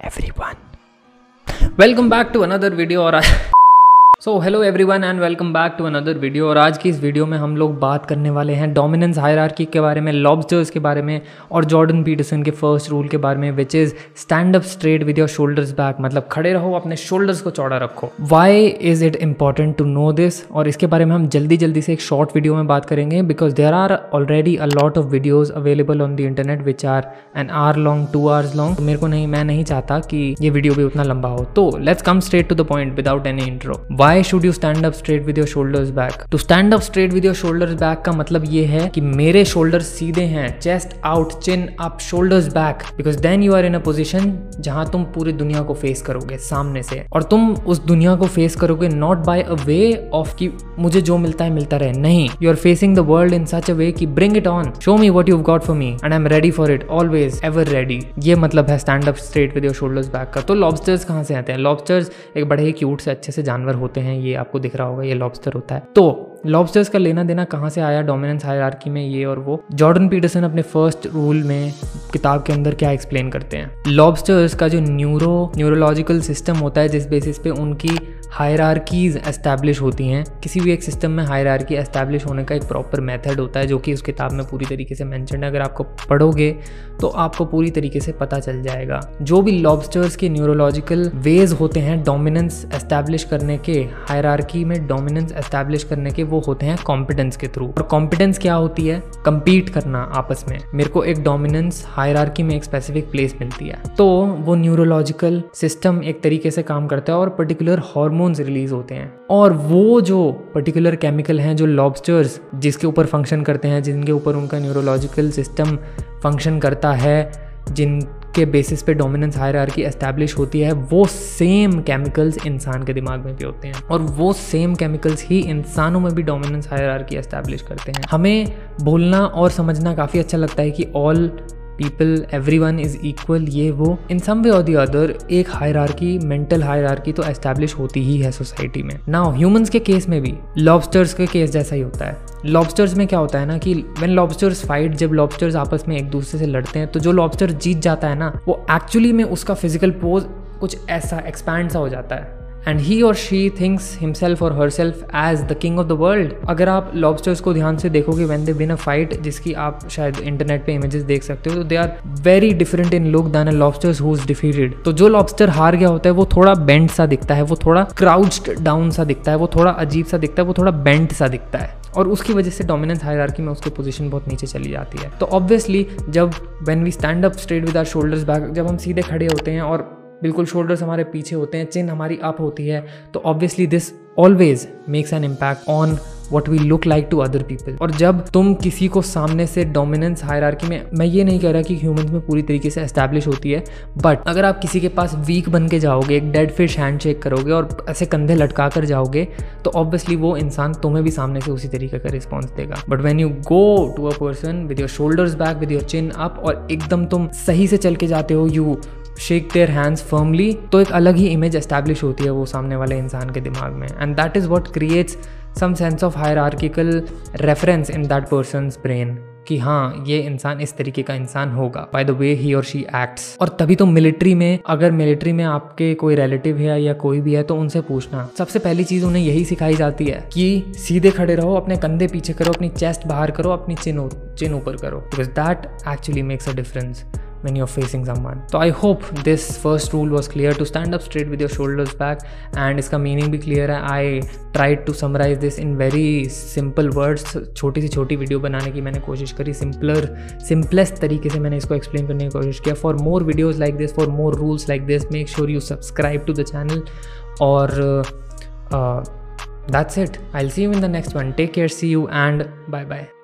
everyone. Welcome back to another video और so hello everyone and welcome back to another video और आज की इस वीडियो में हम लोग बात करने वाले हैं डोमिनेंस हायरार्की के बारे में लॉबस्टर्स के बारे में और जॉर्डन पीटरसन के फ़र्स्ट रूल के बारे में which is stand up straight with your shoulders back मतलब खड़े रहो, अपने शोल्डर्स को चौड़ा रखो। Why is it important to know this और इसके बारे में हम जल्दी जल्दी से एक शॉर्ट वीडियो में बात करेंगे because there are already a lot of videos available on the internet which are an hour long two hours long मेरे को नहीं, मैं नहीं चाहता कि ये वीडियो भी उतना लंबा हो। तो let's come straight to the point without any intro why should you stand up straight with your shoulders back to stand up straight with your shoulders back का मतलब ये है कि मेरे शोल्डर सीधे हैं chest out chin up shoulders back because then you are in a position जहाँ तुम पूरी दुनिया को फेस करोगे, सामने से। और तुम उस दुनिया को फेस करोगे not by a way of कि मुझे जो मिलता है, मिलता रहे। नहीं। You are facing the world in such a way कि bring it on show me what you got for me and I am ready for it always ever ready ये मतलब है stand up straight with your shoulders back का। तो lobsters कहाँ से आते हैं? लॉबस्टर्स एक बड़े ही क्यूट से अच्छे से जानवर होते हैं ये आपको दिख रहा होगा, ये लॉबस्टर होता है। तो लॉबस्टर्स का लेना देना कहाँ से आया डोमिनेंस हायरार्की में ये और वो? जॉर्डन पीटरसन अपने फ़र्स्ट रूल में किताब के अंदर क्या एक्सप्लेन करते हैं? लॉबस्टर्स का जो न्यूरो न्यूरोलॉजिकल सिस्टम होता है, जिस बेसिस पे उनकी हायरार्कीज एस्टैब्लिश होती हैं। किसी भी एक सिस्टम में हायरार्की एस्टैब्लिश होने का एक प्रॉपर मेथड होता है, जो कि उस किताब में पूरी तरीके से मैंशन है। अगर आपको पढ़ोगे तो आपको पूरी तरीके से पता चल जाएगा। जो भी लॉबस्टर्स के न्यूरोलॉजिकल वेज होते हैं डोमिनेंस एस्टैब्लिश करने के हायरार्की में डोमिनेंस एस्टैब्लिश करने के, वो होते हैं कॉम्पिटेंस के थ्रू और कॉम्पिटेंस क्या होती है? कंपीट करना आपस में। मेरे को एक डोमिनेंस हायरार्की में एक स्पेसिफिक प्लेस मिलती है। तो वो न्यूरोलॉजिकल सिस्टम एक तरीके से काम करता है, और पर्टिकुलर हार्मोन्स रिलीज़ होते हैं। और वो जो पर्टिकुलर केमिकल हैं, जो लॉबस्टर्स जिसके ऊपर फ़ंक्शन करते हैं, जिनके ऊपर उनका न्यूरोलॉजिकल सिस्टम फ़ंक्शन करता है जिन के बेसिस पे डोमिनेंस हायरार्की एस्टैब्लिश होती है, वो सेम केमिकल्स इंसान के दिमाग में भी होते हैं। और वो सेम केमिकल्स ही इंसानों में भी डोमिनेंस हायरार्की एस्टैब्लिश करते हैं। हमें बोलना और समझना काफ़ी अच्छा लगता है कि all people every one is equal ये वो इन सम वे और दी अदर एक हायरार्की मेंटल हायरार्की तो एस्टैब्लिश होती ही है सोसाइटी में। नाउ ह्यूमंस के केस में भी लॉबस्टर्स के केस जैसा ही होता है। लॉबस्टर्स में क्या होता है ना कि व्हेन लॉबस्टर्स फाइट जब लॉबस्टर्स आपस में एक दूसरे से लड़ते हैं तो जो लॉबस्टर जीत जाता है ना, वो एक्चुअली में उसका फ़िज़िकल पोज कुछ ऐसा एक्सपैंड सा हो जाता है। एंड ही और शी थिंक्स हिमसेल्फ और herself as the king of the world अगर आप लॉबस्टर्स को ध्यान से देखोगे when they win a fight जिसकी आप शायद इंटरनेट पे इमेजेस देख सकते हो तो they are very different in look than a lobsters who is defeated तो जो लॉबस्टर हार गया होता है, वो थोड़ा बेंड सा दिखता है, वो थोड़ा क्राउच्ड डाउन सा दिखता है, वो थोड़ा अजीब सा दिखता है, वो थोड़ा बेंट सा दिखता है। और उसकी वजह से डोमिनेंस हायरार्की में उसकी पोजीशन बहुत नीचे चली जाती है। तो ऑब्वियसली जब when we stand up straight with our shoulders back जब हम सीधे खड़े होते हैं और बिल्कुल शोल्डर्स हमारे पीछे होते हैं चिन हमारी अप होती है तो obviously this always makes an impact on what we look like to other people और जब तुम किसी को सामने से डोमिनेंस हायरार्की में, मैं ये नहीं कह रहा कि ह्यूमंस में पूरी तरीके से एस्टैब्लिश होती है बट अगर आप किसी के पास वीक बन के जाओगे, एक डेड फ़िश हैंड शेक करोगे और ऐसे कंधे लटका कर जाओगे तो ऑब्वियसली वो इंसान तुम्हें भी सामने से उसी तरीके का रिस्पॉन्स देगा. But when you go to a person with your shoulders back with your chin up और एकदम तुम सही से चल के जाते हो you shake their hands firmly तो एक अलग ही इमेज एस्टैब्लिश होती है वो सामने वाले इंसान के दिमाग में. And that is what creates some sense of hierarchical reference in that person brain कि हाँ ये इंसान इस तरीके का इंसान होगा बाय द वे ही और शी एक्ट्स और तभी तो मिलिट्री में, अगर मिलिट्री में आपके कोई रिलेटिव है या कोई भी है तो उनसे पूछना. सबसे पहली चीज़ उन्हें यही सिखाई जाती है कि सीधे खड़े रहो, अपने कंधे पीछे करो, अपनी चेस्ट बाहर करो, अपनी चिन चिन ऊपर करो because that actually makes a difference when you're facing someone. So I hope this first rule was clear to stand up straight with your shoulders back and इसका meaning भी clear है I tried to summarize this in very simple words छोटी सी छोटी video बनाने की मैंने कोशिश करी सिंपलर सिंपलेस्ट तरीके से मैंने इसको एक्सप्लेन करने की कोशिश किया for more videos like this for more rules like this make sure you subscribe to the channel और that's it i'll see you in the next one take care see you and bye bye